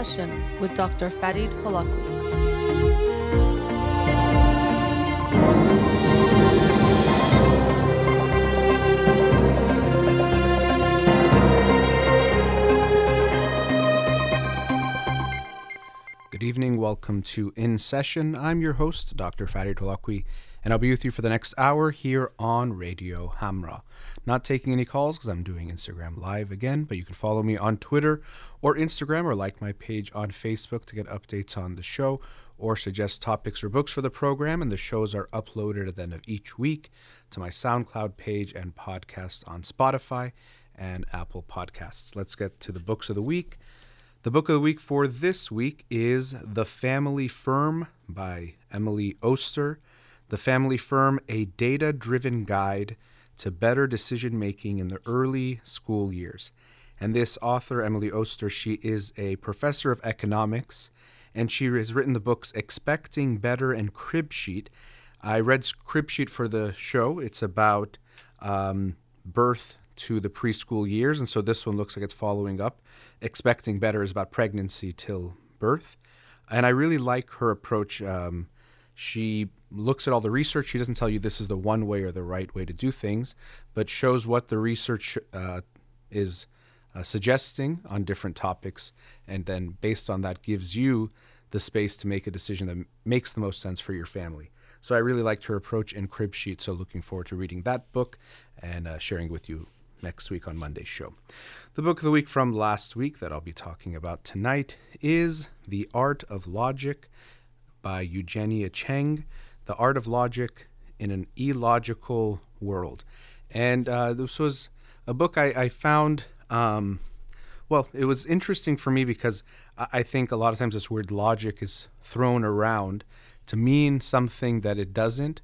Session with Dr. Farid Holakwi. Good evening. Welcome to In Session. I'm your host, Dr. Farid Holakwi, and I'll be with you for the next hour here on Radio Hamra. Not taking any calls because I'm doing Instagram Live again, but you can follow me on Twitter or Instagram or like my page on Facebook to get updates on the show or suggest topics or books for the program. And the shows are uploaded at the end of each week to my SoundCloud page and podcast on Spotify and Apple Podcasts. Let's get to the books of the week. The book of the week for this week is The Family Firm by Emily Oster. The Family Firm, a data driven guide to better decision making in the early school years. And this author, Emily Oster, she is a professor of economics and she has written the books Expecting Better and Crib Sheet. I read Crib Sheet for the show. It's about um, birth to the preschool years, and so this one looks like it's following up. Expecting Better is about pregnancy till birth. And I really like her approach. Um, she looks at all the research. She doesn't tell you this is the one way or the right way to do things, but shows what the research uh, is uh, suggesting on different topics, and then based on that, gives you the space to make a decision that makes the most sense for your family. So I really liked her approach in Crib Sheet. So looking forward to reading that book and uh, sharing with you next week on Monday's show. The book of the week from last week that I'll be talking about tonight is The Art of Logic by Eugenia Cheng. The Art of Logic in an Illogical World. And uh, this was a book I, I found, um, well, it was interesting for me because I, I think a lot of times this word logic is thrown around to mean something that it doesn't,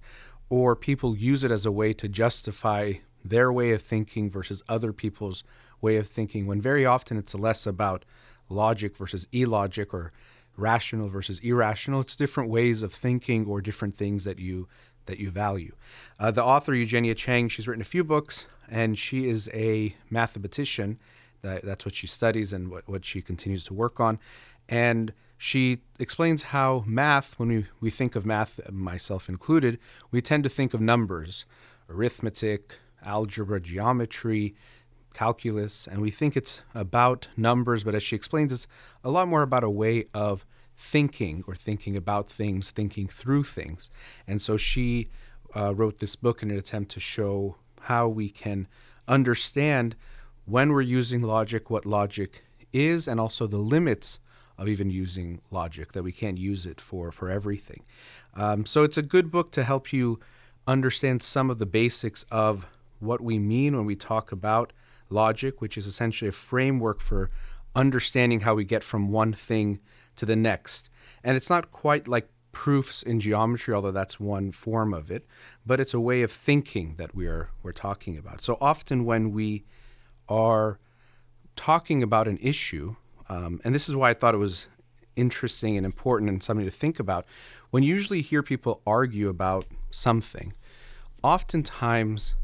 or people use it as a way to justify their way of thinking versus other people's way of thinking, when very often it's less about logic versus illogic or rational versus irrational. It's different ways of thinking or different things that you that you value. Uh, the author Eugenia Cheng, she's written a few books, and she is a mathematician. That, that's what she studies and what, what she continues to work on. And she explains how math, when we, we think of math, myself included, we tend to think of numbers, arithmetic, algebra, geometry, calculus, and we think it's about numbers, but as she explains, it's a lot more about a way of thinking or thinking about things, thinking through things. And so she uh, wrote this book in an attempt to show how we can understand when we're using logic, what logic is, and also the limits of even using logic, that we can't use it for, for everything. Um, so it's a good book to help you understand some of the basics of what we mean when we talk about logic, which is essentially a framework for understanding how we get from one thing to the next. And it's not quite like proofs in geometry, although that's one form of it, but it's a way of thinking that we're we're talking about. So often when we are talking about an issue, um, and this is why I thought it was interesting and important and something to think about. When you usually hear people argue about something, oftentimes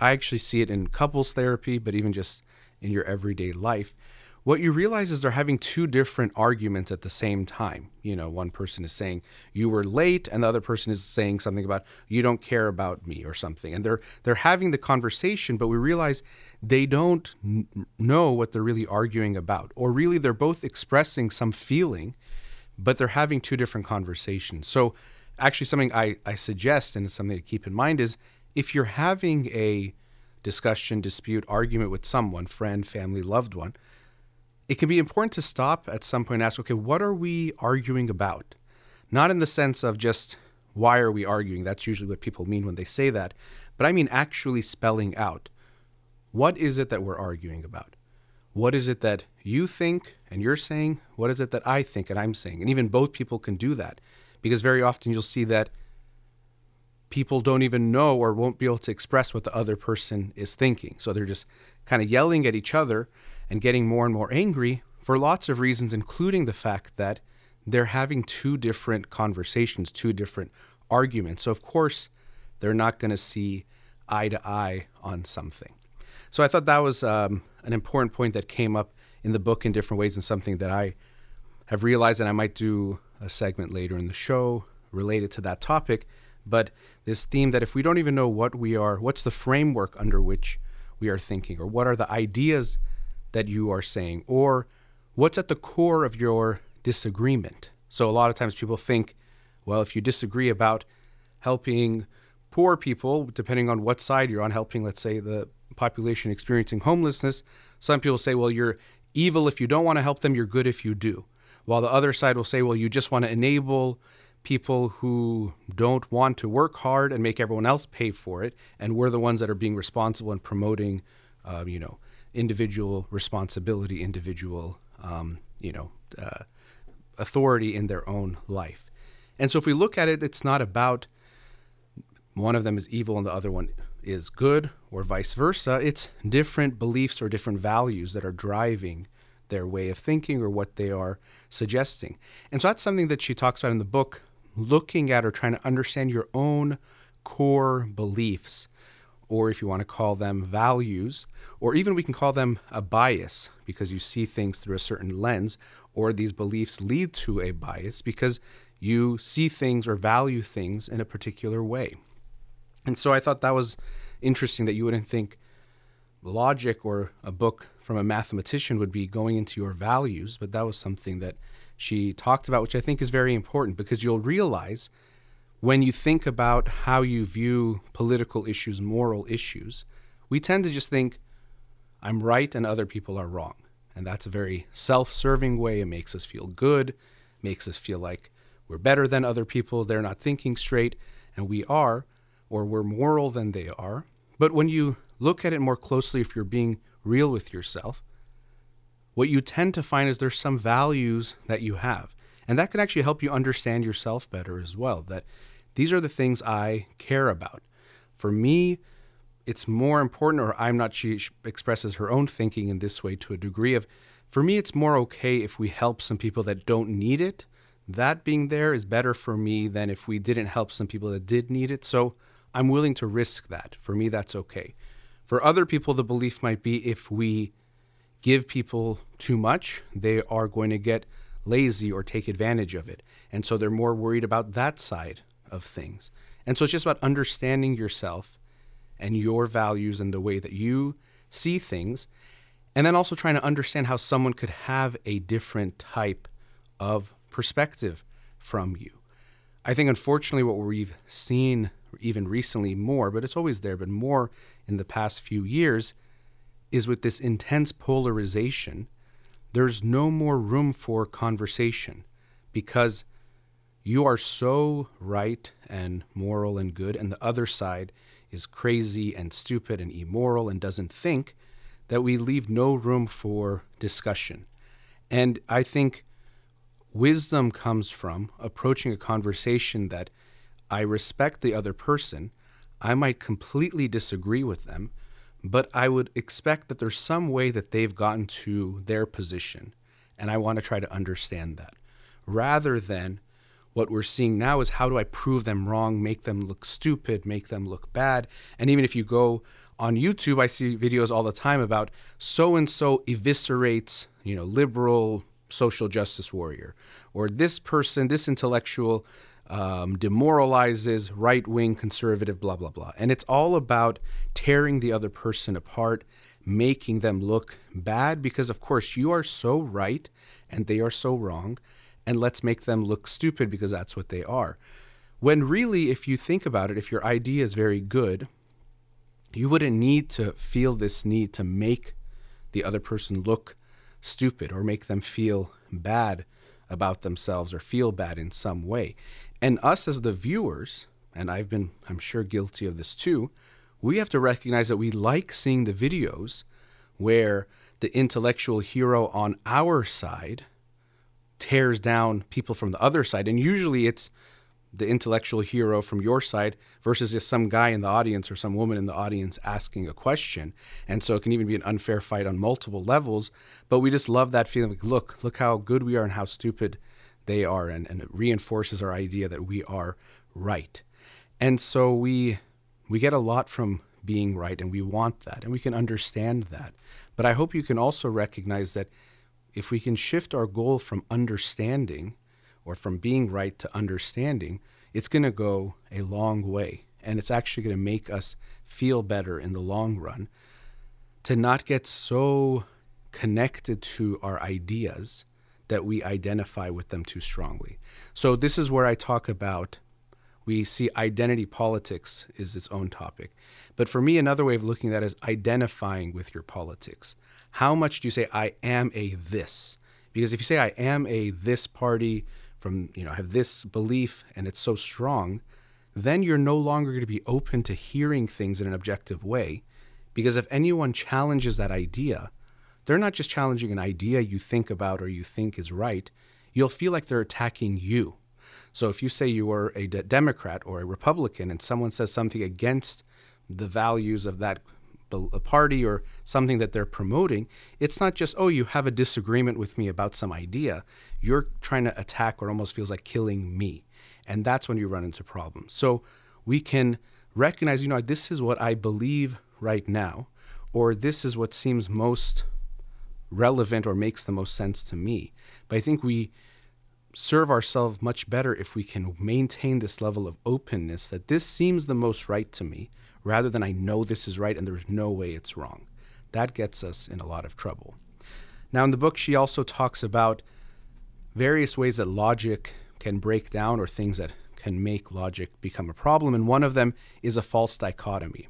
I actually see it in couples therapy, but even just in your everyday life. What you realize is they're having two different arguments at the same time. You know, one person is saying you were late, and the other person is saying something about you don't care about me or something. And they're they're having the conversation, but we realize they don't n- know what they're really arguing about, or really they're both expressing some feeling, but they're having two different conversations. So, actually, something I, I suggest and something to keep in mind is if you're having a discussion, dispute, argument with someone, friend, family, loved one, it can be important to stop at some point and ask, okay, what are we arguing about? Not in the sense of just why are we arguing? That's usually what people mean when they say that. But I mean actually spelling out what is it that we're arguing about? What is it that you think and you're saying? What is it that I think and I'm saying? And even both people can do that because very often you'll see that people don't even know or won't be able to express what the other person is thinking. So they're just kind of yelling at each other and getting more and more angry for lots of reasons, including the fact that they're having two different conversations, two different arguments. So, of course, they're not going to see eye to eye on something. So, I thought that was um, an important point that came up in the book in different ways and something that I have realized, and I might do a segment later in the show related to that topic, but this theme that if we don't even know what we are, what's the framework under which we are thinking, or what are the ideas that you are saying, or what's at the core of your disagreement. So a lot of times people think, well, if you disagree about helping poor people, depending on what side you're on, helping, let's say, the population experiencing homelessness, some people say, well, you're evil if you don't want to help them, you're good if you do. While the other side will say, well, you just want to enable people who don't want to work hard and make everyone else pay for it, and we're the ones that are being responsible and promoting, uh, you know, individual responsibility, individual, um, you know, uh, authority in their own life. And so if we look at it, it's not about one of them is evil and the other one is good or vice versa. It's different beliefs or different values that are driving their way of thinking or what they are suggesting. And so that's something that she talks about in the book, looking at or trying to understand your own core beliefs, or if you want to call them values, or even we can call them a bias because you see things through a certain lens, or these beliefs lead to a bias because you see things or value things in a particular way. And so I thought that was interesting that you wouldn't think logic or a book from a mathematician would be going into your values, but that was something that she talked about, which I think is very important because you'll realize when you think about how you view political issues, moral issues, we tend to just think, I'm right and other people are wrong. And that's a very self serving way. It makes us feel good, makes us feel like we're better than other people. They're not thinking straight, and we are, or we're moral than they are. But when you look at it more closely, if you're being real with yourself, what you tend to find is there's some values that you have. And that can actually help you understand yourself better as well. That these are the things I care about. For me, it's more important, or I'm not, she expresses her own thinking in this way to a degree of, for me, it's more okay if we help some people that don't need it. That being there is better for me than if we didn't help some people that did need it. So I'm willing to risk that. For me, that's okay. For other people, the belief might be if we give people too much, they are going to get lazy or take advantage of it. And so they're more worried about that side of things. And so it's just about understanding yourself and your values and the way that you see things. And then also trying to understand how someone could have a different type of perspective from you. I think, unfortunately, what we've seen even recently more, but it's always there, but more in the past few years, is with this intense polarization, there's no more room for conversation because you are so right and moral and good, and the other side is crazy and stupid and immoral and doesn't think, that we leave no room for discussion. And I think wisdom comes from approaching a conversation that I respect the other person. I might completely disagree with them, but I would expect that there's some way that they've gotten to their position. And I want to try to understand that rather than what we're seeing now is how do I prove them wrong, make them look stupid, make them look bad. And even if you go on YouTube, I see videos all the time about so and so eviscerates, you know, liberal social justice warrior, or this person, this intellectual um, demoralizes right wing conservative, blah, blah, blah. And it's all about tearing the other person apart, making them look bad, because of course you are so right and they are so wrong and let's make them look stupid because that's what they are. When really, if you think about it, if your idea is very good, you wouldn't need to feel this need to make the other person look stupid or make them feel bad about themselves or feel bad in some way. And us as the viewers, and I've been, I'm sure, guilty of this too, we have to recognize that we like seeing the videos where the intellectual hero on our side tears down people from the other side. And usually it's the intellectual hero from your side versus just some guy in the audience or some woman in the audience asking a question. And so it can even be an unfair fight on multiple levels. But we just love that feeling like, look, look how good we are and how stupid they are. And, and it reinforces our idea that we are right. And so we we get a lot from being right and we want that and we can understand that. But I hope you can also recognize that if we can shift our goal from understanding or from being right to understanding, it's going to go a long way. And it's actually going to make us feel better in the long run to not get so connected to our ideas that we identify with them too strongly. So, this is where I talk about we see identity politics is its own topic. But for me, another way of looking at that is identifying with your politics. How much do you say, I am a this? Because if you say, I am a this party, from, you know, I have this belief and it's so strong, then you're no longer going to be open to hearing things in an objective way. Because if anyone challenges that idea, they're not just challenging an idea you think about or you think is right, you'll feel like they're attacking you. So if you say you are a de- Democrat or a Republican and someone says something against the values of that party or something that they're promoting, it's not just, oh, you have a disagreement with me about some idea. You're trying to attack or almost feels like killing me. And that's when you run into problems. So we can recognize, you know, this is what I believe right now, or this is what seems most relevant or makes the most sense to me. But I think we serve ourselves much better if we can maintain this level of openness that this seems the most right to me rather than I know this is right and there's no way it's wrong. That gets us in a lot of trouble. Now, in the book, she also talks about various ways that logic can break down or things that can make logic become a problem. And one of them is a false dichotomy.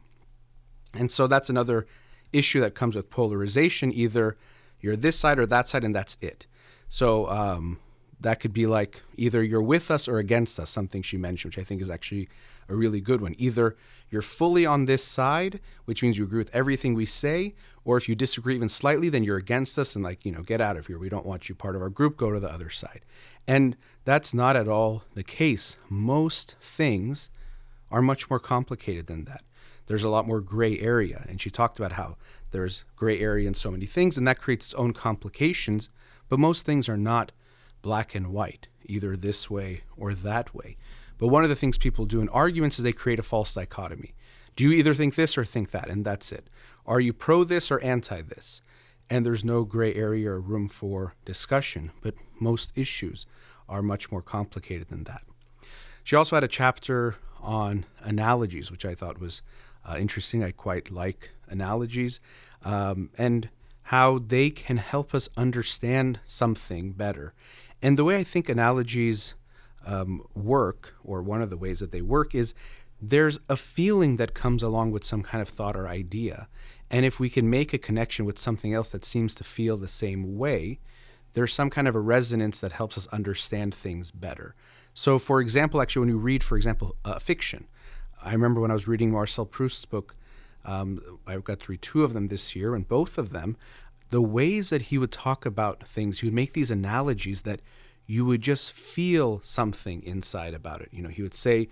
And so that's another issue that comes with polarization. Either you're this side or that side, and that's it. So, um, that could be like either you're with us or against us, something she mentioned, which I think is actually a really good one. Either you're fully on this side, which means you agree with everything we say, or if you disagree even slightly, then you're against us and like, you know, get out of here. We don't want you part of our group, go to the other side. And that's not at all the case. Most things are much more complicated than that. There's a lot more gray area. And she talked about how there's gray area in so many things, and that creates its own complications. But most things are not black and white, either this way or that way. But one of the things people do in arguments is they create a false dichotomy. Do you either think this or think that? And that's it. Are you pro this or anti this? And there's no gray area or room for discussion, but most issues are much more complicated than that. She also had a chapter on analogies, which I thought was uh, interesting. I quite like analogies um, and how they can help us understand something better. And the way I think analogies um, work, or one of the ways that they work, is there's a feeling that comes along with some kind of thought or idea. And if we can make a connection with something else that seems to feel the same way, there's some kind of a resonance that helps us understand things better. So, for example, actually, when you read, for example, uh, fiction, I remember when I was reading Marcel Proust's book, um, I got to read two of them this year, and both of them the ways that he would talk about things, he would make these analogies that you would just feel something inside about it. You know, he would say,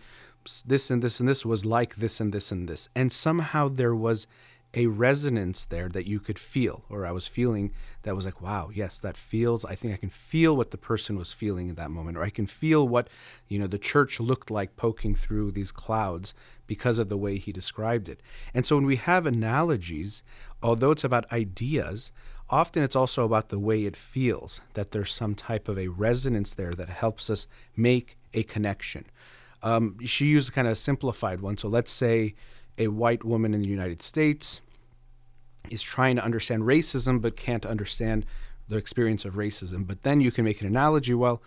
this and this and this was like this and this and this. And somehow there was a resonance there that you could feel, or I was feeling that was like, wow, yes, that feels, I think I can feel what the person was feeling in that moment, or I can feel what, you know, the church looked like poking through these clouds because of the way he described it. And so when we have analogies, although it's about ideas, often it's also about the way it feels, that there's some type of a resonance there that helps us make a connection. Um, she used kind of a simplified one. So let's say a white woman in the United States is trying to understand racism but can't understand the experience of racism. But then you can make an analogy well,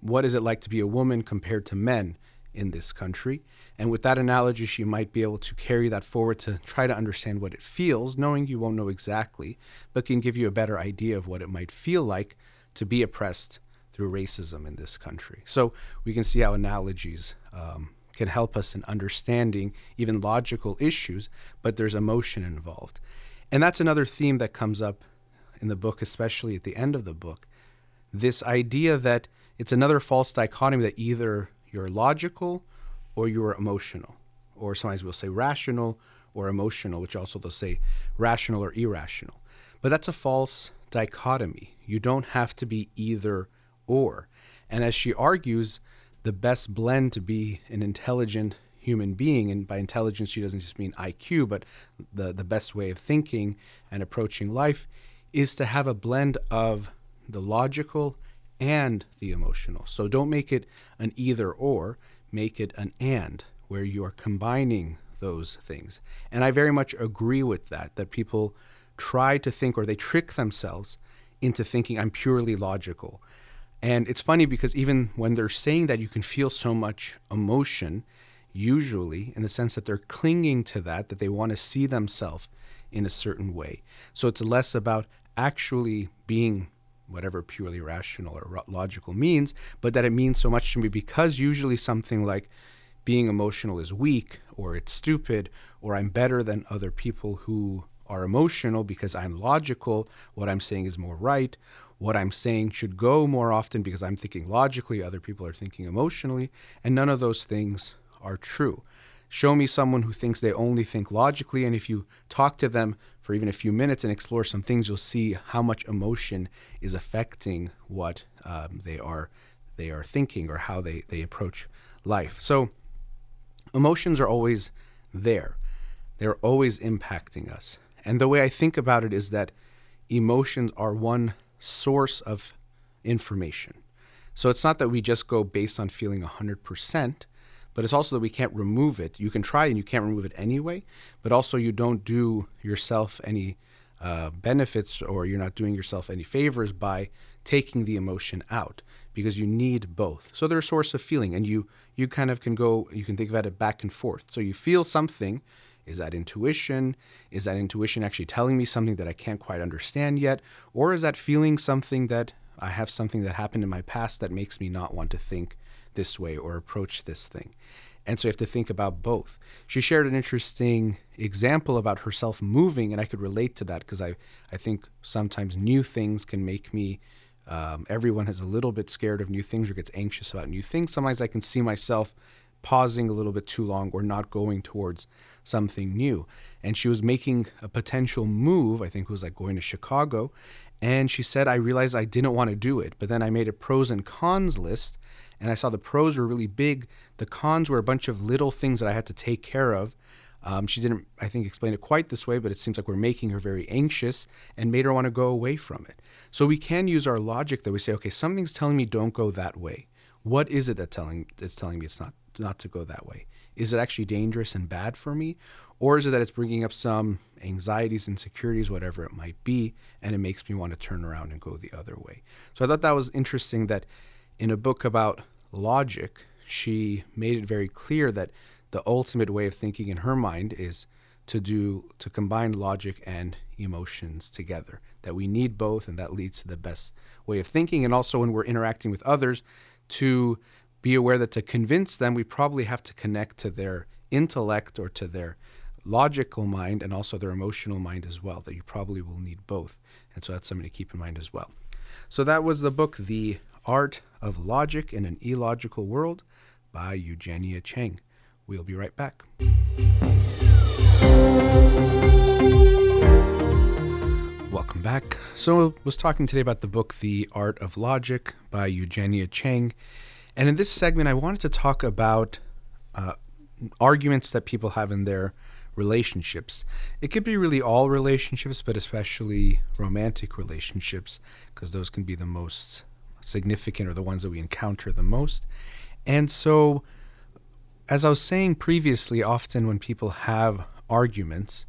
what is it like to be a woman compared to men in this country? And with that analogy, she might be able to carry that forward to try to understand what it feels, knowing you won't know exactly, but can give you a better idea of what it might feel like to be oppressed through racism in this country. So we can see how analogies um, can help us in understanding even logical issues, but there's emotion involved. And that's another theme that comes up in the book, especially at the end of the book. This idea that it's another false dichotomy that either you're logical or you are emotional. Or sometimes we'll say rational or emotional, which also they'll say rational or irrational. But that's a false dichotomy. You don't have to be either or. And as she argues, the best blend to be an intelligent human being, and by intelligence, she doesn't just mean IQ, but the, the best way of thinking and approaching life, is to have a blend of the logical and the emotional. So don't make it an either or, make it an and, where you are combining those things. And I very much agree with that, that people try to think or they trick themselves into thinking I'm purely logical. And it's funny because even when they're saying that, you can feel so much emotion, usually in the sense that they're clinging to that, that they want to see themselves in a certain way. So it's less about actually being whatever purely rational or logical means, but that it means so much to me because usually something like being emotional is weak or it's stupid or I'm better than other people who are emotional because I'm logical, what I'm saying is more right, what I'm saying should go more often because I'm thinking logically, other people are thinking emotionally, and none of those things are true. Show me someone who thinks they only think logically, and if you talk to them for even a few minutes and explore some things, you'll see how much emotion is affecting what um, they are they are thinking or how they, they approach life. So emotions are always there. They're always impacting us. And the way I think about it is that emotions are one source of information. So it's not that we just go based on feeling 100%, but it's also that we can't remove it. You can try and you can't remove it anyway, but also you don't do yourself any uh, benefits or you're not doing yourself any favors by taking the emotion out because you need both. So they're a source of feeling, and you you kind of can go you can think about it back and forth. So you feel something. Is that intuition? Is that intuition actually telling me something that I can't quite understand yet? Or is that feeling something that I have something that happened in my past that makes me not want to think this way or approach this thing. And so you have to think about both. She shared an interesting example about herself moving, and I could relate to that because I, I think sometimes new things can make me. Um, everyone is a little bit scared of new things or gets anxious about new things. Sometimes I can see myself pausing a little bit too long or not going towards something new. And she was making a potential move, I think it was like going to Chicago. And she said, I realized I didn't want to do it. But then I made a pros and cons list and I saw the pros were really big. The cons were a bunch of little things that I had to take care of. Um, she didn't, I think, explain it quite this way, but it seems like we're making her very anxious and made her want to go away from it. So we can use our logic that we say, okay, something's telling me don't go that way. What is it that telling it's telling me it's not not to go that way? Is it actually dangerous and bad for me, or is it that it's bringing up some anxieties, insecurities, whatever it might be, and it makes me want to turn around and go the other way? So I thought that was interesting that in a book about logic, she made it very clear that the ultimate way of thinking in her mind is to do to combine logic and emotions together that we need both and that leads to the best way of thinking and also when we're interacting with others to be aware that to convince them we probably have to connect to their intellect or to their logical mind and also their emotional mind as well that you probably will need both and so that's something to keep in mind as well so that was the book the Art of Logic in an Illogical World by Eugenia Cheng. We'll be right back. Welcome back. So, I was talking today about the book The Art of Logic by Eugenia Cheng. And in this segment, I wanted to talk about uh, arguments that people have in their relationships. It could be really all relationships, but especially romantic relationships, because those can be the most significant or the ones that we encounter the most. And so, as I was saying previously, often when people have arguments,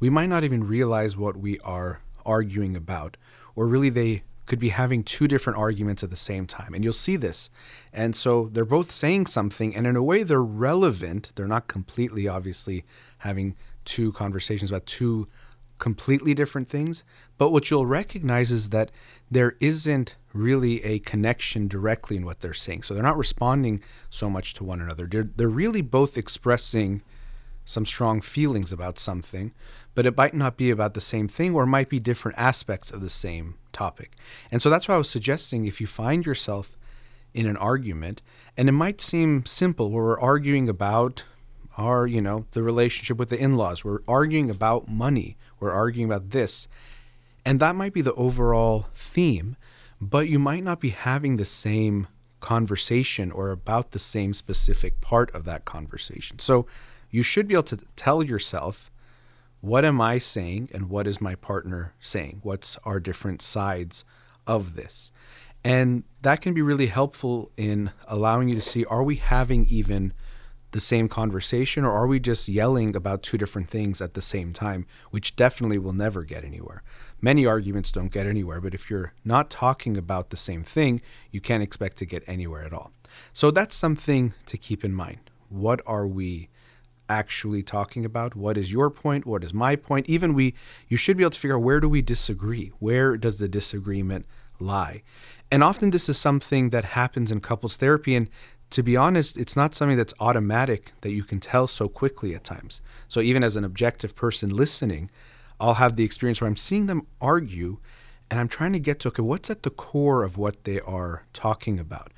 we might not even realize what we are arguing about, or really they could be having two different arguments at the same time. And you'll see this. And so they're both saying something, and in a way, they're relevant. They're not completely, obviously, having two conversations about two completely different things. But what you'll recognize is that there isn't really a connection directly in what they're saying. So they're not responding so much to one another. They're, they're really both expressing some strong feelings about something, but it might not be about the same thing or might be different aspects of the same topic. And so that's why I was suggesting if you find yourself in an argument, and it might seem simple where we're arguing about our, you know, the relationship with the in laws, we're arguing about money, we're arguing about this. And that might be the overall theme, but you might not be having the same conversation or about the same specific part of that conversation. So you should be able to tell yourself, what am I saying and what is my partner saying? What's our different sides of this. And that can be really helpful in allowing you to see are we having even the same conversation or are we just yelling about two different things at the same time, which definitely will never get anywhere. Many arguments don't get anywhere, but if you're not talking about the same thing, you can't expect to get anywhere at all. So that's something to keep in mind. What are we actually talking about? What is your point? What is my point? Even we you should be able to figure out where do we disagree? Where does the disagreement lie? And often this is something that happens in couples therapy and to be honest, it's not something that's automatic that you can tell so quickly at times. So even as an objective person listening, I'll have the experience where I'm seeing them argue and I'm trying to get to okay, what's at the core of what they are talking about?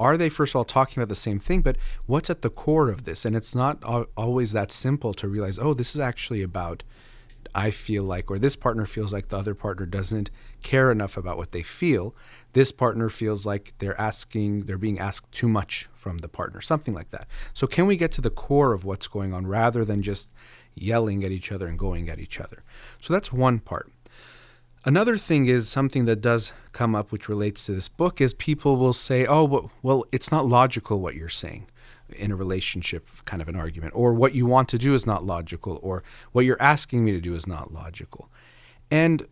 Are they first of all talking about the same thing, but what's at the core of this? And it's not always that simple to realize, oh, this is actually about I feel like, or this partner feels like the other partner doesn't care enough about what they feel. This partner feels like they're asking, they're being asked too much from the partner, something like that. So, can we get to the core of what's going on rather than just yelling at each other and going at each other? So, that's one part. Another thing is something that does come up, which relates to this book, is people will say, oh, well, it's not logical what you're saying in a relationship kind of an argument, or what you want to do is not logical, or what you're asking me to do is not logical. And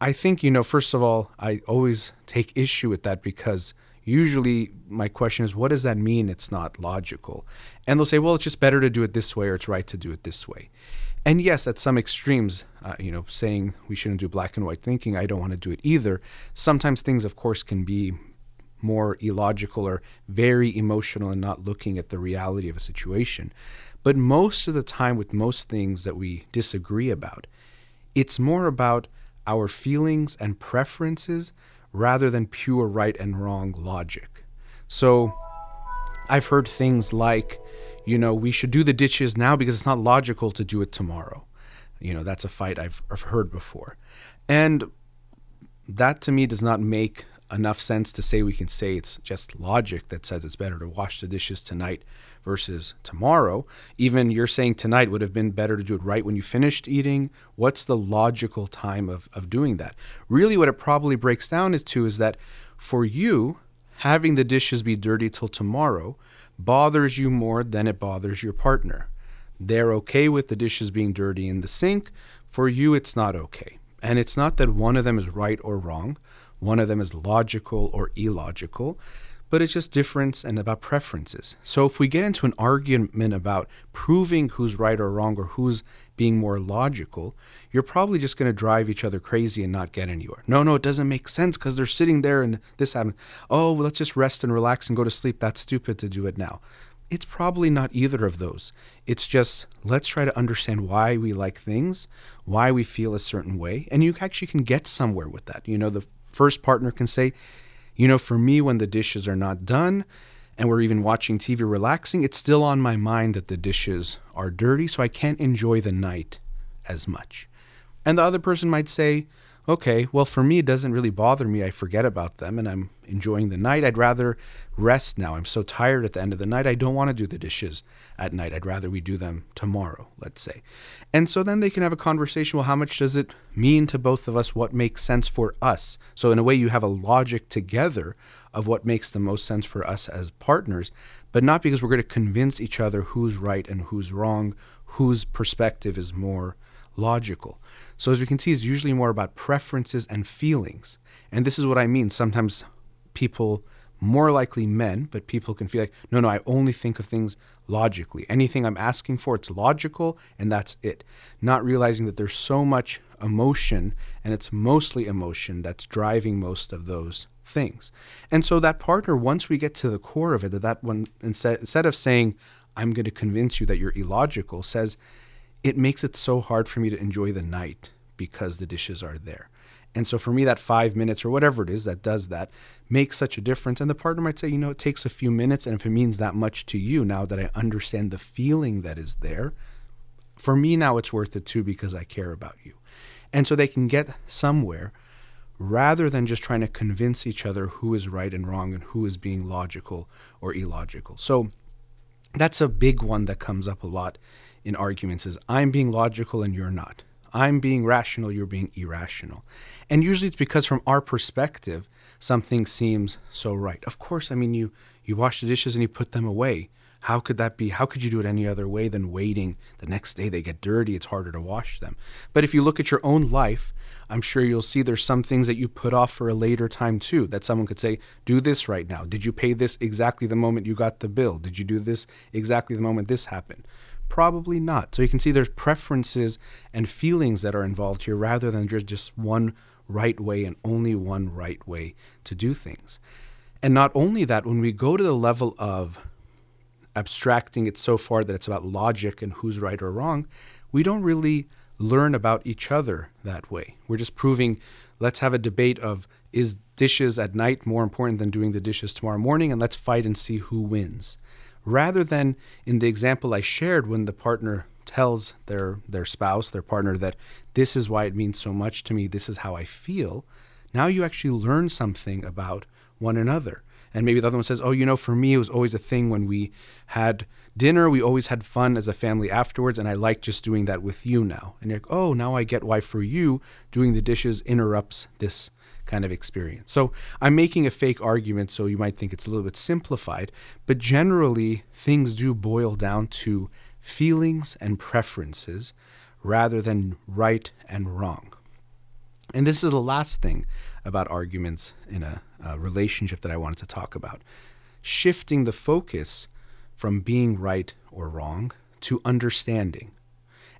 I think, you know, first of all, I always take issue with that because usually my question is, what does that mean it's not logical? And they'll say, well, it's just better to do it this way or it's right to do it this way. And yes, at some extremes, uh, you know, saying we shouldn't do black and white thinking, I don't want to do it either. Sometimes things, of course, can be more illogical or very emotional and not looking at the reality of a situation. But most of the time, with most things that we disagree about, it's more about our feelings and preferences rather than pure right and wrong logic. So I've heard things like, you know, we should do the dishes now because it's not logical to do it tomorrow. You know, that's a fight I've, I've heard before. And that to me does not make enough sense to say we can say it's just logic that says it's better to wash the dishes tonight versus tomorrow. Even you're saying tonight would have been better to do it right when you finished eating. What's the logical time of, of doing that? Really, what it probably breaks down to is that for you, having the dishes be dirty till tomorrow bothers you more than it bothers your partner. They're okay with the dishes being dirty in the sink. For you, it's not okay. And it's not that one of them is right or wrong. One of them is logical or illogical, but it's just difference and about preferences. So if we get into an argument about proving who's right or wrong or who's being more logical, you're probably just going to drive each other crazy and not get anywhere. No, no, it doesn't make sense because they're sitting there and this happened. Oh, well, let's just rest and relax and go to sleep. That's stupid to do it now. It's probably not either of those. It's just let's try to understand why we like things, why we feel a certain way, and you actually can get somewhere with that. You know, the first partner can say, you know, for me, when the dishes are not done and we're even watching TV relaxing, it's still on my mind that the dishes are dirty, so I can't enjoy the night as much. And the other person might say, okay, well, for me, it doesn't really bother me. I forget about them and I'm enjoying the night. I'd rather rest now. I'm so tired at the end of the night. I don't want to do the dishes at night. I'd rather we do them tomorrow, let's say. And so then they can have a conversation. Well, how much does it mean to both of us? What makes sense for us? So, in a way, you have a logic together of what makes the most sense for us as partners, but not because we're going to convince each other who's right and who's wrong, whose perspective is more logical. So, as we can see, it's usually more about preferences and feelings. And this is what I mean. Sometimes people, more likely men, but people can feel like, no, no, I only think of things logically. Anything I'm asking for, it's logical, and that's it. Not realizing that there's so much emotion, and it's mostly emotion that's driving most of those things. And so that partner, once we get to the core of it, that that one instead instead of saying, I'm going to convince you that you're illogical, says, it makes it so hard for me to enjoy the night because the dishes are there. And so for me, that five minutes or whatever it is that does that makes such a difference. And the partner might say, you know, it takes a few minutes. And if it means that much to you now that I understand the feeling that is there, for me now it's worth it too because I care about you. And so they can get somewhere rather than just trying to convince each other who is right and wrong and who is being logical or illogical. So that's a big one that comes up a lot in arguments is I'm being logical and you're not. I'm being rational, you're being irrational. And usually it's because from our perspective, something seems so right. Of course, I mean, you, you wash the dishes and you put them away. How could that be? How could you do it any other way than waiting the next day they get dirty? It's harder to wash them. But if you look at your own life, I'm sure you'll see there's some things that you put off for a later time too. That someone could say, Do this right now. Did you pay this exactly the moment you got the bill? Did you do this exactly the moment this happened? Probably not. So you can see there's preferences and feelings that are involved here rather than just, just one right way and only one right way to do things. And not only that, when we go to the level of abstracting it so far that it's about logic and who's right or wrong, we don't really learn about each other that way. We're just proving, let's have a debate of is dishes at night more important than doing the dishes tomorrow morning, and let's fight and see who wins. Rather than in the example I shared when the partner tells their their spouse, their partner that this is why it means so much to me, this is how I feel, now you actually learn something about one another. And maybe the other one says, Oh, you know, for me, it was always a thing when we had dinner. We always had fun as a family afterwards. And I like just doing that with you now. And you're like, Oh, now I get why for you, doing the dishes interrupts this kind of experience. So I'm making a fake argument, so you might think it's a little bit simplified. But generally, things do boil down to feelings and preferences rather than right and wrong. And this is the last thing about arguments in a, a, relationship that I wanted to talk about. Shifting the focus from being right or wrong to understanding.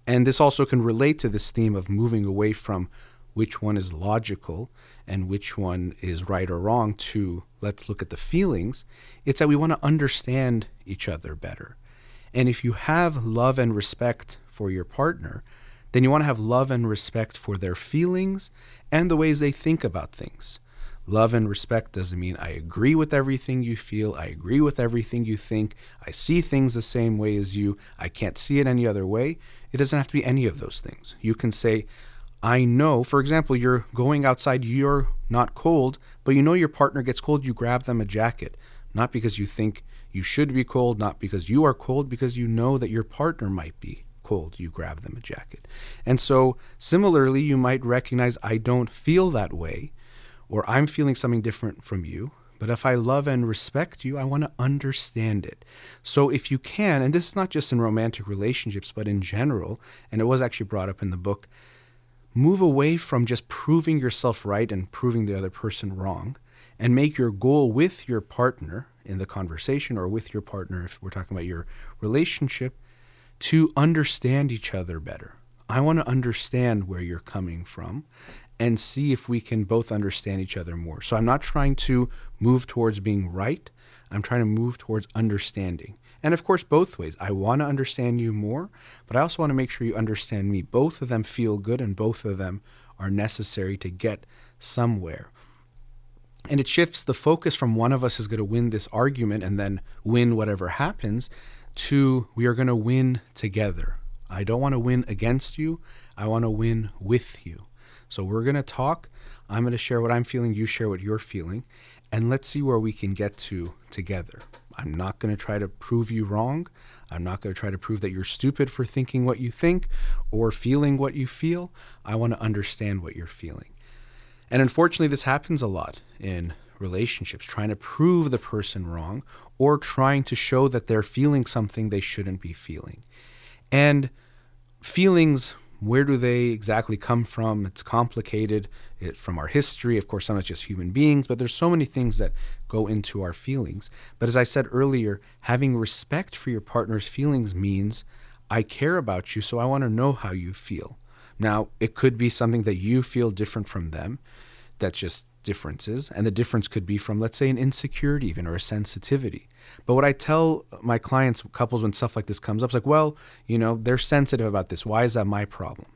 And this also can relate to this theme of moving away from which one is logical and which one is right or wrong to let's look at the feelings. It's that we want to understand each other better. And if you have love and respect for your partner, then you want to have love and respect for their feelings and the ways they think about things. Love and respect doesn't mean I agree with everything you feel, I agree with everything you think, I see things the same way as you, I can't see it any other way. It doesn't have to be any of those things. You can say, I know, for example, you're going outside, you're not cold, but you know your partner gets cold, you grab them a jacket. Not because you think you should be cold, not because you are cold, because you know that your partner might be cold, you grab them a jacket. And so, similarly, you might recognize I don't feel that way, or I'm feeling something different from you. But if I love and respect you, I want to understand it. So, if you can, and this is not just in romantic relationships, but in general, and it was actually brought up in the book, move away from just proving yourself right and proving the other person wrong, and make your goal with your partner in the conversation or with your partner, if we're talking about your relationship, to understand each other better. I want to understand where you're coming from and see if we can both understand each other more. So I'm not trying to move towards being right, I'm trying to move towards understanding. And of course, both ways. I want to understand you more, but I also want to make sure you understand me. Both of them feel good and both of them are necessary to get somewhere. And it shifts the focus from one of us is going to win this argument and then win whatever happens to we are going to win together. I don't want to win against you. I want to win with you. So we're going to talk. I'm going to share what I'm feeling. You share what you're feeling. And let's see where we can get to together. I'm not going to try to prove you wrong. I'm not going to try to prove that you're stupid for thinking what you think or feeling what you feel. I want to understand what you're feeling. And unfortunately, this happens a lot in relationships, trying to prove the person wrong or trying to show that they're feeling something they shouldn't be feeling. And feelings, where do they exactly come from? It's complicated it, from our history. Of course, some of it's just human beings, but there's so many things that go into our feelings. But as I said earlier, having respect for your partner's feelings means I care about you, so I want to know how you feel. Now, it could be something that you feel different from them. That's just differences. And the difference could be from, let's say, an insecurity, even, or a sensitivity. But what I tell my clients, couples, when stuff like this comes up, is like, well, you know, they're sensitive about this. Why is that my problem?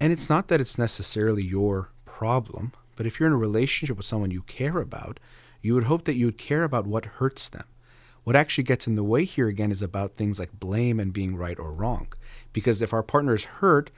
And it's not that it's necessarily your problem, but if you're in a relationship with someone you care about, you would hope that you would care about what hurts them. What actually gets in the way here again is about things like blame and being right or wrong. Because if our partner is hurt,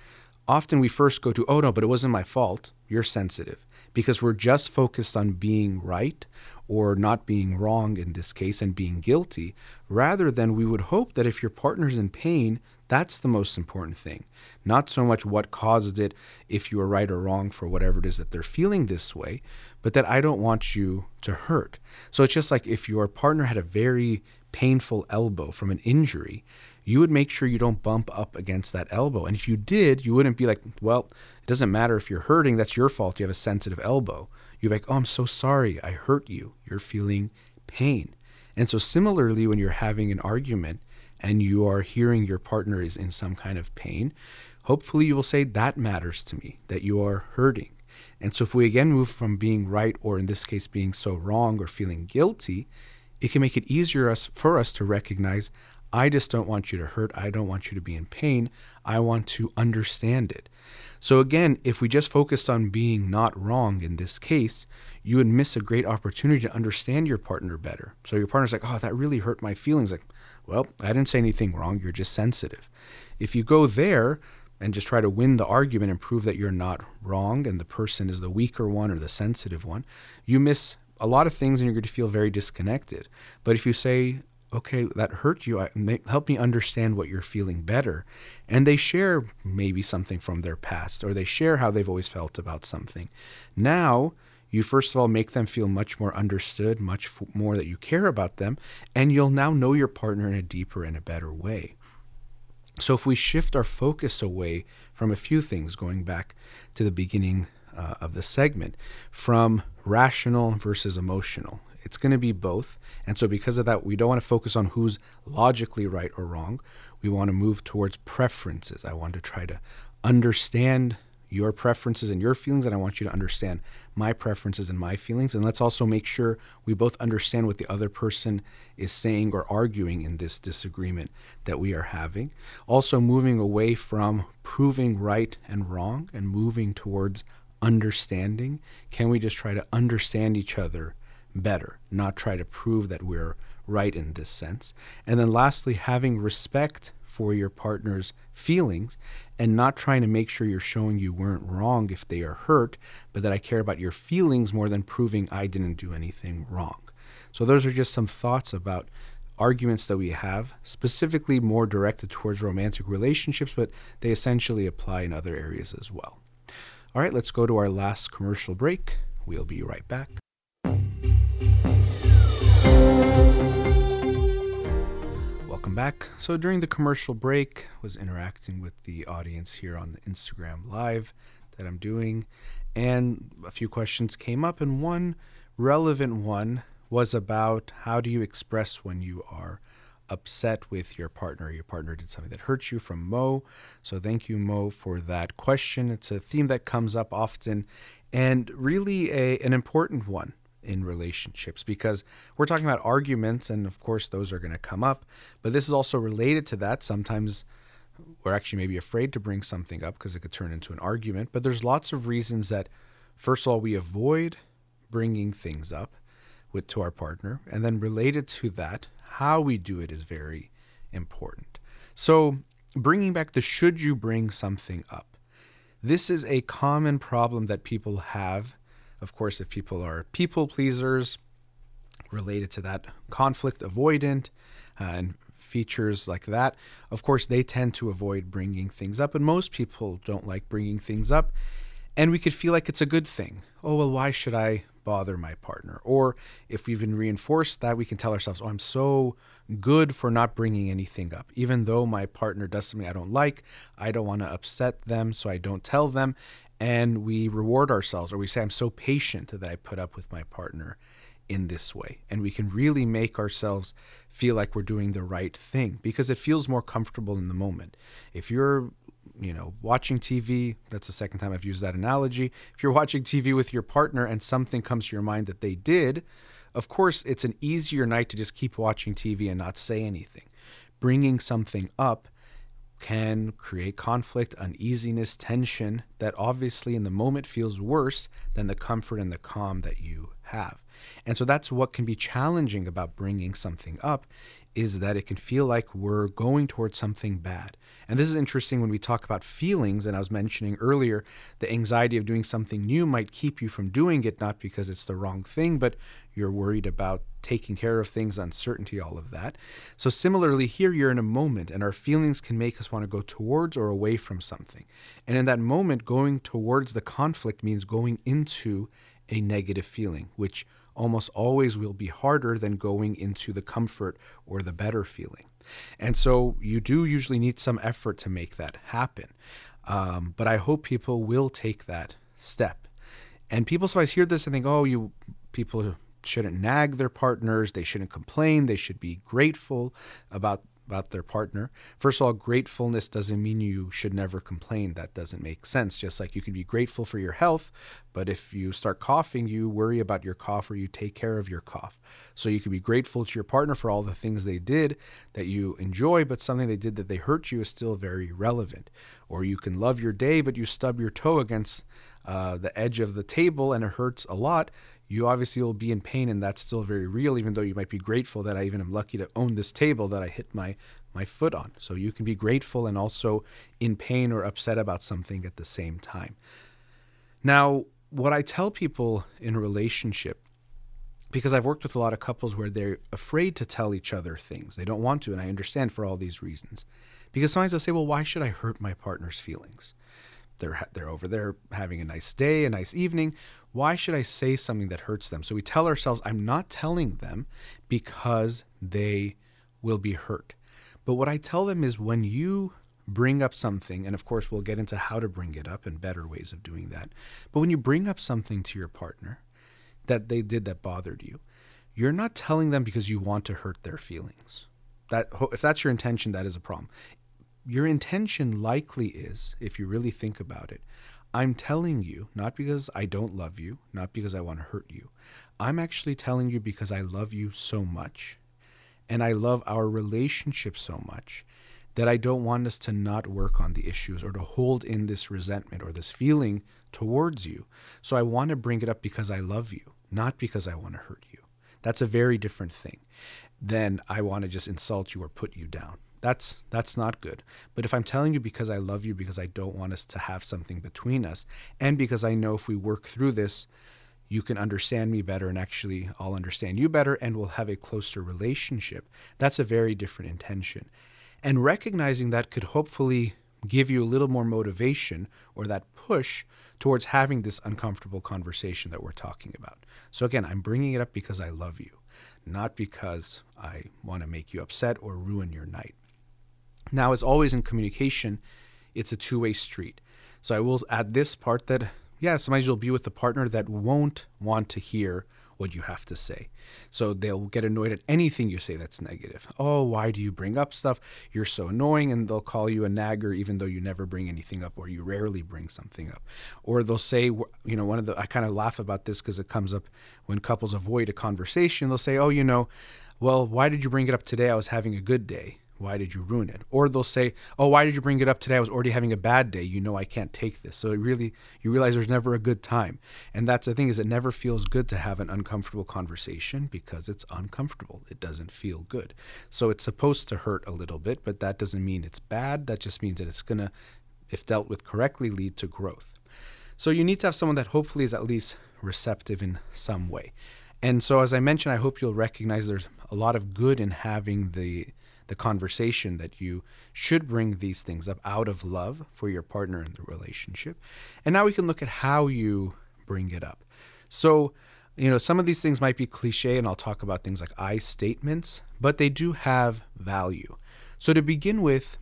often we first go to, oh no, but it wasn't my fault. You're sensitive. Because we're just focused on being right or not being wrong in this case and being guilty, rather than we would hope that if your partner's in pain, that's the most important thing. Not so much what caused it, if you were right or wrong for whatever it is that they're feeling this way, but that I don't want you to hurt. So it's just like if your partner had a very painful elbow from an injury, you would make sure you don't bump up against that elbow. And if you did, you wouldn't be like, well, it doesn't matter if you're hurting, that's your fault. You have a sensitive elbow. You're like, oh, I'm so sorry. I hurt you. You're feeling pain. And so, similarly, when you're having an argument and you are hearing your partner is in some kind of pain, hopefully you will say, that matters to me, that you are hurting. And so, if we again move from being right, or in this case, being so wrong or feeling guilty, it can make it easier us, for us to recognize I just don't want you to hurt. I don't want you to be in pain. I want to understand it. So, again, if we just focused on being not wrong in this case, you would miss a great opportunity to understand your partner better. So, your partner's like, oh, that really hurt my feelings. Like, well, I didn't say anything wrong. You're just sensitive. If you go there and just try to win the argument and prove that you're not wrong and the person is the weaker one or the sensitive one, you miss a lot of things and you're going to feel very disconnected. But if you say, okay, that hurt you. I, may, help me understand what you're feeling better. And they share maybe something from their past or they share how they've always felt about something. Now, you first of all make them feel much more understood, much f- more that you care about them, and you'll now know your partner in a deeper and a better way. So, if we shift our focus away from a few things, going back to the beginning uh, of the segment, from rational versus emotional, it's going to be both. And so, because of that, we don't want to focus on who's logically right or wrong. We want to move towards preferences. I want to try to understand your preferences and your feelings, and I want you to understand my preferences and my feelings. And let's also make sure we both understand what the other person is saying or arguing in this disagreement that we are having. Also, moving away from proving right and wrong and moving towards understanding. Can we just try to understand each other better, not try to prove that we're right in this sense. And then lastly, having respect for your partner's feelings and not trying to make sure you're showing you weren't wrong if they are hurt, but that I care about your feelings more than proving I didn't do anything wrong. So, those are just some thoughts about arguments that we have, specifically more directed towards romantic relationships, but they essentially apply in other areas as well. All right, let's go to our last commercial break. We'll be right back. Welcome back. So during the commercial break, was interacting with the audience here on the Instagram live that I'm doing, and a few questions came up, and one relevant one was about how do you express when you are upset with your partner. Your partner did something that hurts you from Mo. So thank you, Mo, for that question. It's a theme that comes up often and really a, an important one in relationships because we're talking about arguments, and of course, those are going to come up. But this is also related to that. Sometimes we're actually maybe afraid to bring something up because it could turn into an argument. But there's lots of reasons that, first of all, we avoid bringing things up with to our partner, and then related to that, how we do it is very important. So, bringing back the should you bring something up. This is a common problem that people have of course, if people are people pleasers, related to that, conflict avoidant, uh, and features like that, of course, they tend to avoid bringing things up. And most people don't like bringing things up. And we could feel like it's a good thing. Oh, well, why should I bother my partner? Or if we've been reinforced that, we can tell ourselves, oh, I'm so good for not bringing anything up. Even though my partner does something I don't like, I don't want to upset them, so I don't tell them and we reward ourselves or we say i'm so patient that i put up with my partner in this way. And we can really make ourselves feel like we're doing the right thing because it feels more comfortable in the moment. If you're you know watching tv that's the second time i've used that analogy if you're watching tv with your partner and something comes to your mind that they did of course it's an easier night to just keep watching tv and not say anything. Bringing something up can create conflict, uneasiness, tension that obviously in the moment feels worse than the comfort and the calm that you have. And so that's what can be challenging about bringing something up is that it can feel like we're going towards something bad. And this is interesting when we talk about feelings. And I was mentioning earlier, the anxiety of doing something new might keep you from doing it, not because it's the wrong thing, but you're worried about taking care of things, uncertainty, all of that. So, similarly, here you're in a moment, and our feelings can make us want to go towards or away from something. And in that moment, going towards the conflict means going into a negative feeling, which almost always will be harder than going into the comfort or the better feeling. And so you do usually need some effort to make that happen. Um, but I hope people will take that step. And people sometimes hear this and think, oh, you people shouldn't nag their partners, they shouldn't complain, they should be grateful about about their partner. First of all, gratefulness doesn't mean you should never complain. That doesn't make sense. Just like you can be grateful for your health, but if you start coughing, you worry about your cough or you take care of your cough. So you can be grateful to your partner for all the things they did that you enjoy, but something they did that they hurt you is still very relevant. Or you can love your day, but you stub your toe against uh, the edge of the table and it hurts a lot you obviously will be in pain and that's still very real even though you might be grateful that i even am lucky to own this table that i hit my my foot on. So you can be grateful and also in pain or upset about something at the same time. Now what i tell people in relationship because i've worked with a lot of couples where they're afraid to tell each other things. They don't want to and i understand for all these reasons. Because sometimes i say well why should i hurt my partner's feelings? They're they're over there having a nice day, a nice evening why should I say something that hurts them? So we tell ourselves, I'm not telling them because they will be hurt. But what I tell them is when you bring up something, and of course, we'll get into how to bring it up and better ways of doing that. But when you bring up something to your partner that they did that bothered you, you're not telling them because you want to hurt their feelings. That if that's your intention, that is a problem. Your intention likely is, if you really think about it, I'm telling you, not because I don't love you, not because I want to hurt you. I'm actually telling you because I love you so much and I love our relationship so much that I don't want us to not work on the issues or to hold in this resentment or this feeling towards you. So I want to bring it up because I love you, not because I want to hurt you. That's a very different thing than I want to just insult you or put you down. That's that's not good. But if I'm telling you because I love you because I don't want us to have something between us and because I know if we work through this you can understand me better and actually I'll understand you better and we'll have a closer relationship. That's a very different intention. And recognizing that could hopefully give you a little more motivation or that push towards having this uncomfortable conversation that we're talking about. So again, I'm bringing it up because I love you, not because I want to make you upset or ruin your night. Now, as always in communication, it's a two way street. So I will add this part that, yeah, sometimes you'll be with a partner that won't want to hear what you have to say. So they'll get annoyed at anything you say that's negative. Oh, why do you bring up stuff? You're so annoying. And they'll call you a nagger even though you never bring anything up or you rarely bring something up. Or they'll say, you know, one of the, I kind of laugh about this because it comes up when couples avoid a conversation. They'll say, oh, you know, well, why did you bring it up today? I was having a good day why did you ruin it? Or they'll say oh why did you bring it up today? I was already having a bad day. You know i can't take this. So it really you realize there's never a good time. And that's the thing is it never feels good to have an uncomfortable conversation because it's uncomfortable. It doesn't feel good. So it's supposed to hurt a little bit but that doesn't mean it's bad. That just means that it's going to if dealt with correctly lead to growth. So you need to have someone that hopefully is at least receptive in some way. And so as i mentioned i hope you'll recognize there's a lot of good in having the the conversation that you should bring these things up out of love for your partner in the relationship. And now we can look at how you bring it up. So, you know, some of these things might be cliche, and I'll talk about things like I statements, but they do have value. So, to begin with,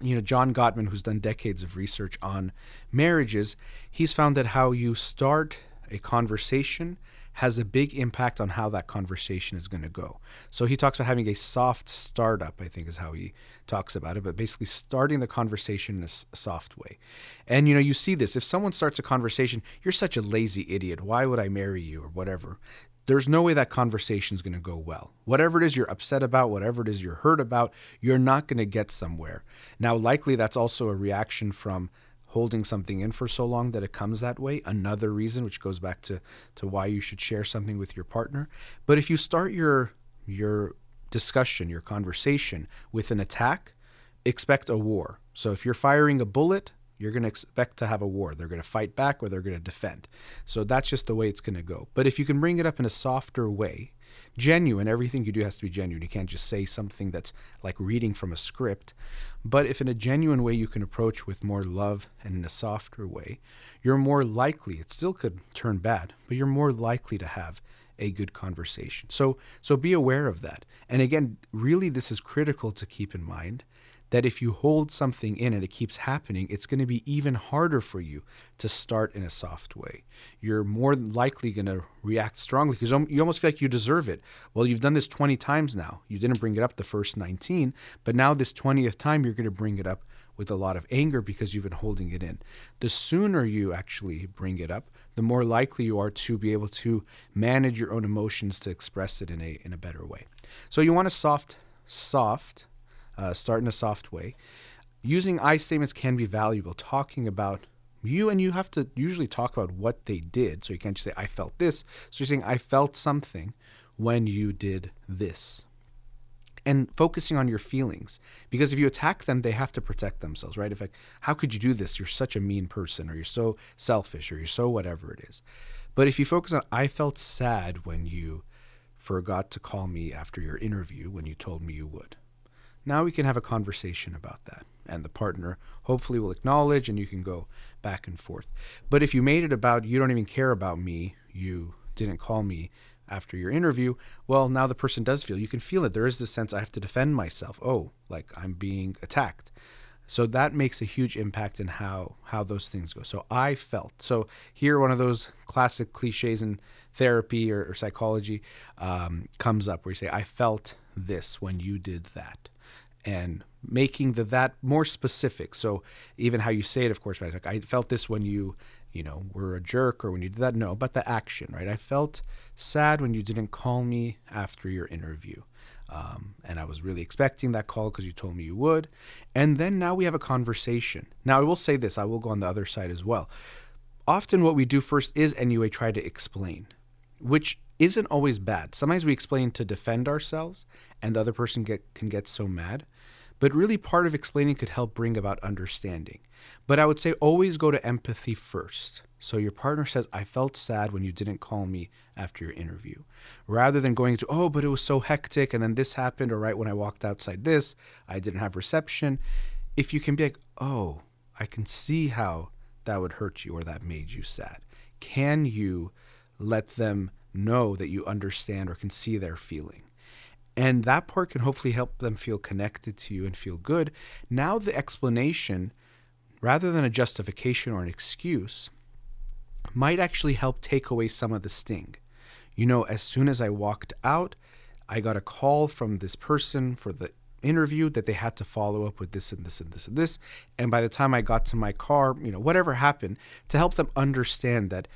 you know, John Gottman, who's done decades of research on marriages, he's found that how you start a conversation has a big impact on how that conversation is going to go. So he talks about having a soft startup, I think is how he talks about it, but basically starting the conversation in a soft way. And you know, you see this if someone starts a conversation, you're such a lazy idiot. Why would I marry you or whatever? There's no way that conversation is going to go well. Whatever it is you're upset about, whatever it is you're hurt about, you're not going to get somewhere. Now, likely that's also a reaction from holding something in for so long that it comes that way. Another reason, which goes back to, to why you should share something with your partner. But if you start your your discussion, your conversation with an attack, expect a war. So if you're firing a bullet, you're going to expect to have a war. They're going to fight back or they're going to defend. So that's just the way it's going to go. But if you can bring it up in a softer way, genuine, everything you do has to be genuine. You can't just say something that's like reading from a script. But if in a genuine way you can approach with more love and in a softer way, you're more likely, it still could turn bad, but you're more likely to have a good conversation. So so be aware of that. And again, really this is critical to keep in mind that if you hold something in and it keeps happening, it's going to be even harder for you to start in a soft way. You're more likely going to react strongly because you almost feel like you deserve it. Well, you've done this 20 times now. You didn't bring it up the first 19, but now this 20th time you're going to bring it up with a lot of anger because you've been holding it in. The sooner you actually bring it up, the more likely you are to be able to manage your own emotions to express it in a in a better way. So you want a soft soft uh, start in a soft way. Using I statements can be valuable. Talking about you and you have to usually talk about what they did. So you can't just say I felt this. So you're saying I felt something when you did this. And focusing on your feelings. Because if you attack them, they have to protect themselves, right? If like, how could you do this? You're such a mean person, or you're so selfish, or you're so whatever it is. But if you focus on I felt sad when you forgot to call me after your interview when you told me you would. Now we can have a conversation about that. And the partner hopefully will acknowledge and you can go back and forth. But if you made it about you don't even care about me, you didn't call me after your interview, well, now the person does feel you can feel it. There is this sense I have to defend myself. Oh, like I'm being attacked. So that makes a huge impact in how how those things go. So I felt. So here, one of those classic cliches in therapy or, or psychology um, comes up where you say, "I felt this when you did that." And making the that more specific. So even how you say it, of course, right? Like I felt this when you, you know, were a jerk or when you did that. No, but the action, right? I felt sad when you didn't call me after your interview. Um, and I was really expecting that call because you told me you would. And then now we have a conversation. Now I will say this, I will go on the other side as well. Often what we do first is anyway try to explain, which isn't always bad. Sometimes we explain to defend ourselves and the other person get, can get so mad. But really, part of explaining could help bring about understanding. But I would say always go to empathy first. So your partner says, I felt sad when you didn't call me after your interview. Rather than going to, oh, but it was so hectic and then this happened, or right when I walked outside this, I didn't have reception. If you can be like, oh, I can see how that would hurt you or that made you sad. Can you let them know that you understand or can see their feeling? And that part can hopefully help them feel connected to you and feel good. Now, the explanation, rather than a justification or an excuse, might actually help take away some of the sting. You know, as soon as I walked out, I got a call from this person for the interview that they had to follow up with this and this and this and this. And by the time I got to my car, you know, whatever happened, to help them understand that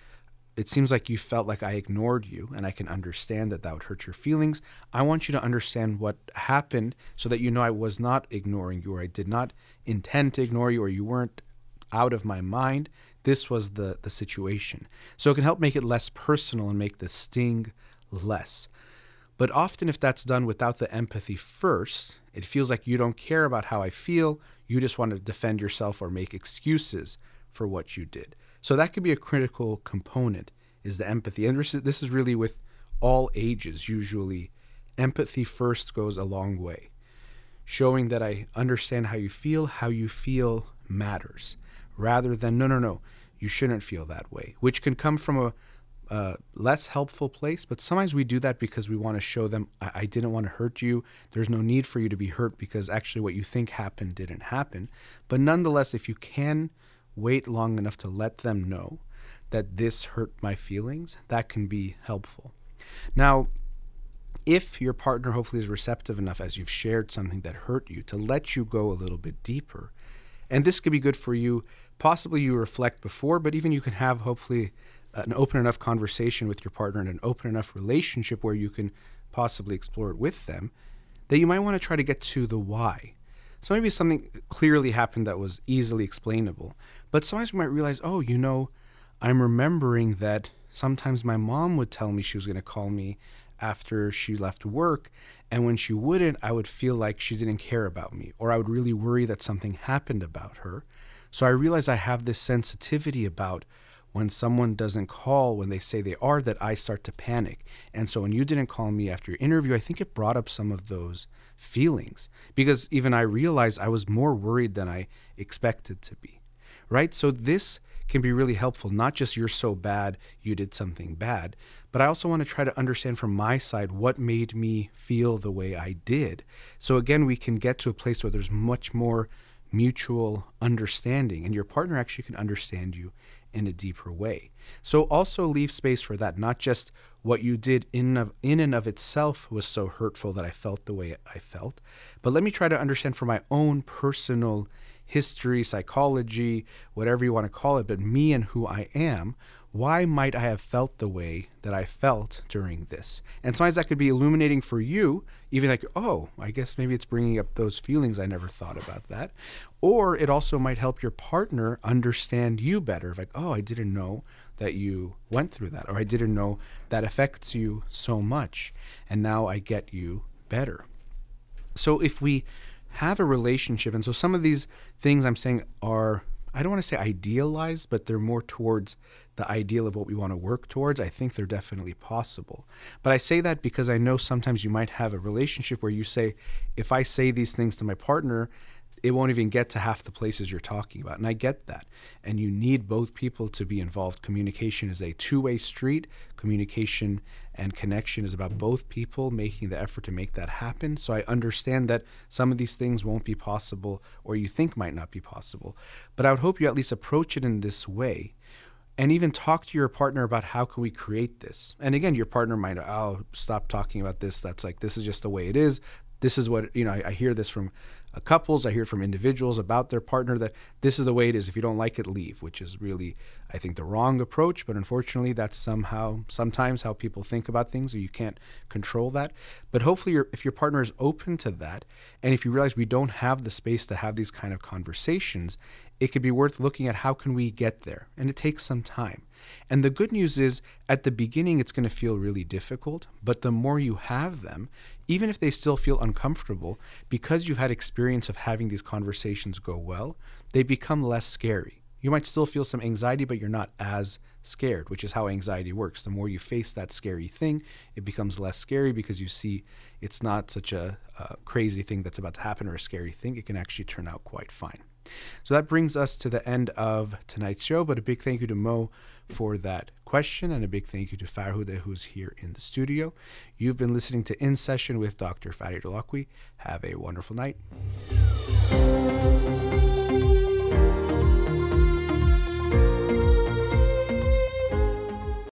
it seems like you felt like I ignored you, and I can understand that that would hurt your feelings. I want you to understand what happened so that you know I was not ignoring you, or I did not intend to ignore you, or you weren't out of my mind. This was the, the situation. So it can help make it less personal and make the sting less. But often, if that's done without the empathy first, it feels like you don't care about how I feel. You just want to defend yourself or make excuses for what you did. So that could be a critical component is the empathy. And this is really with all ages usually. Empathy first goes a long way. Showing that I understand how you feel, how you feel matters, rather than no, no, no, you shouldn't feel that way, which can come from a, a less helpful place. But sometimes we do that because we want to show them, I, I didn't want to hurt you. There's no need for you to be hurt because actually what you think happened didn't happen. But nonetheless, if you can wait long enough to let them know that this hurt my feelings, that can be helpful. Now, if your partner hopefully is receptive enough as you've shared something that hurt you to let you go a little bit deeper, and this could be good for you, possibly you reflect before, but even you can have hopefully uh, an open enough conversation with your partner and an open enough relationship where you can possibly explore it with them that you might want to try to get to the why. So maybe something clearly happened that was easily explainable. But sometimes we might realize, oh, you know, I'm remembering that sometimes my mom would tell me she was going to call me after she left work. And when she wouldn't, I would feel like she didn't care about me, or I would really worry that something happened about her. So I realized I have this sensitivity about when someone doesn't call when they say they are that I start to panic. And so when you didn't call me after your interview, I think it brought up some of those feelings because even I realized I was more worried than I expected to be. Right? So this can be really helpful. Not just you're so bad, you did something bad, but I also want to try to understand from my side what made me feel the way I did. So again, we can get to a place where there's much more mutual understanding and your partner actually can understand you in a deeper way. So also leave space for that, not just what you did in of, in and of itself was so hurtful that I felt the way I felt, but let me try to understand from my own personal history, psychology, whatever you want to call it, but me and who I am, why might I have felt the way that I felt during this? And sometimes that could be illuminating for you, even like, oh, I guess maybe it's bringing up those feelings. I never thought about that. Or it also might help your partner understand you better. Like, oh, I didn't know that you went through that, or I didn't know that affects you so much. And now I get you better. So if we have a relationship. And so some of these things I'm saying are, I don't want to say idealized, but they're more towards the ideal of what we want to work towards. I think they're definitely possible. But I say that because I know sometimes you might have a relationship where you say, if I say these things to my partner, it won't even get to half the places you're talking about. And I get that. And you need both people to be involved. Communication is a two way street. Communication and connection is about both people making the effort to make that happen. So I understand that some of these things won't be possible or you think might not be possible. But I would hope you at least approach it in this way and even talk to your partner about how can we create this. And again, your partner might, oh, stop talking about this. That's like, this is just the way it is. This is what, you know, I, I hear this from Uh, couples, I hear from individuals about their partner that this is the way it is. If you don't like it, leave, which is really, I think, the wrong approach. But unfortunately, that's somehow, sometimes how people think about things, or you can't control that. But hopefully, if your partner is open to that, and if you realize we don't have the space to have these kind of conversations, it could be worth looking at how can we get there and it takes some time and the good news is at the beginning it's going to feel really difficult but the more you have them even if they still feel uncomfortable because you've had experience of having these conversations go well they become less scary you might still feel some anxiety but you're not as scared which is how anxiety works the more you face that scary thing it becomes less scary because you see it's not such a, a crazy thing that's about to happen or a scary thing it can actually turn out quite fine so that brings us to the end of tonight's show. But a big thank you to Mo for that question, and a big thank you to Farhuda, who's here in the studio. You've been listening to In Session with Dr. Farid Holakouee. Have a wonderful night.